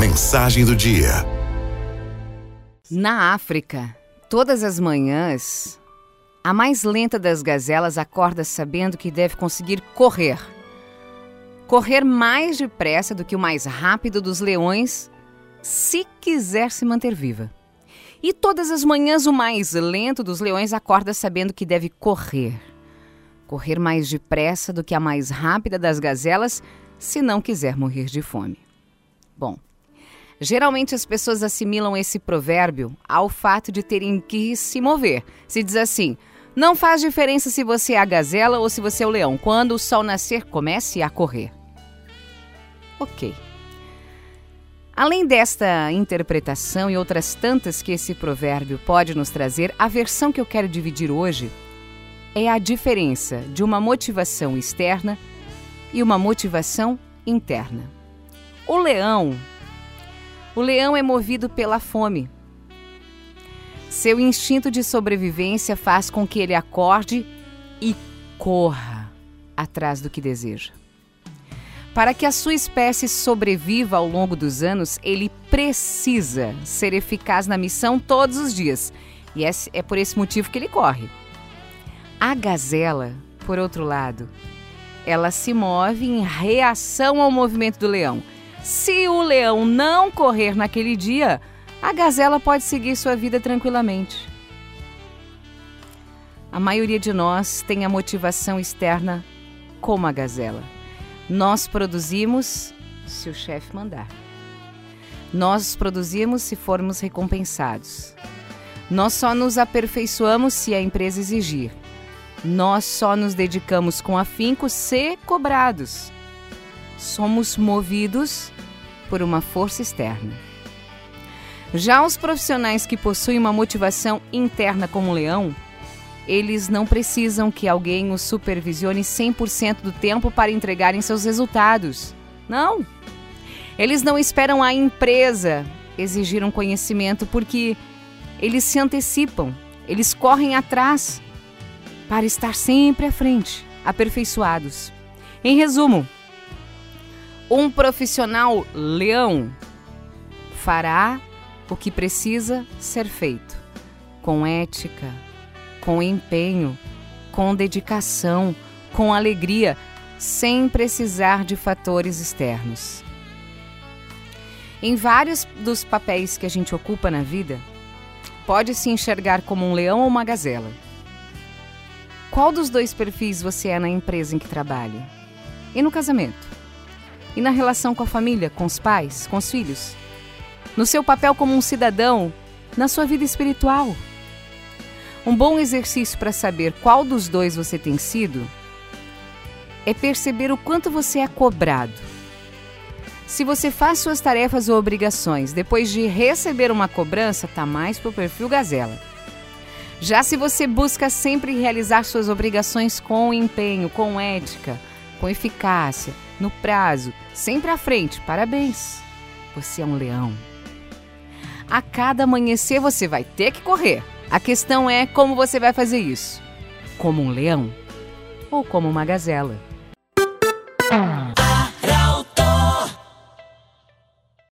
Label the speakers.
Speaker 1: Mensagem do dia.
Speaker 2: Na África, todas as manhãs, a mais lenta das gazelas acorda sabendo que deve conseguir correr. Correr mais depressa do que o mais rápido dos leões, se quiser se manter viva. E todas as manhãs, o mais lento dos leões acorda sabendo que deve correr. Correr mais depressa do que a mais rápida das gazelas, se não quiser morrer de fome. Bom, geralmente as pessoas assimilam esse provérbio ao fato de terem que se mover. Se diz assim: não faz diferença se você é a gazela ou se você é o leão. Quando o sol nascer, comece a correr. Ok. Além desta interpretação e outras tantas que esse provérbio pode nos trazer, a versão que eu quero dividir hoje é a diferença de uma motivação externa e uma motivação interna. O leão, o leão é movido pela fome. Seu instinto de sobrevivência faz com que ele acorde e corra atrás do que deseja. Para que a sua espécie sobreviva ao longo dos anos, ele precisa ser eficaz na missão todos os dias. E é por esse motivo que ele corre. A gazela, por outro lado, ela se move em reação ao movimento do leão. Se o leão não correr naquele dia, a gazela pode seguir sua vida tranquilamente. A maioria de nós tem a motivação externa como a gazela. Nós produzimos se o chefe mandar. Nós produzimos se formos recompensados. Nós só nos aperfeiçoamos se a empresa exigir. Nós só nos dedicamos com afinco se cobrados. Somos movidos por uma força externa. Já os profissionais que possuem uma motivação interna como o leão, eles não precisam que alguém os supervisione 100% do tempo para entregarem seus resultados. Não. Eles não esperam a empresa exigir um conhecimento porque eles se antecipam, eles correm atrás para estar sempre à frente, aperfeiçoados. Em resumo, um profissional leão fará o que precisa ser feito com ética, com empenho, com dedicação, com alegria, sem precisar de fatores externos. Em vários dos papéis que a gente ocupa na vida, pode se enxergar como um leão ou uma gazela. Qual dos dois perfis você é na empresa em que trabalha? E no casamento? E na relação com a família, com os pais, com os filhos? No seu papel como um cidadão, na sua vida espiritual? Um bom exercício para saber qual dos dois você tem sido é perceber o quanto você é cobrado. Se você faz suas tarefas ou obrigações depois de receber uma cobrança, tá mais pro perfil gazela. Já se você busca sempre realizar suas obrigações com empenho, com ética, com eficácia, no prazo, sempre à frente, parabéns. Você é um leão. A cada amanhecer você vai ter que correr. A questão é como você vai fazer isso: como um leão ou como uma gazela.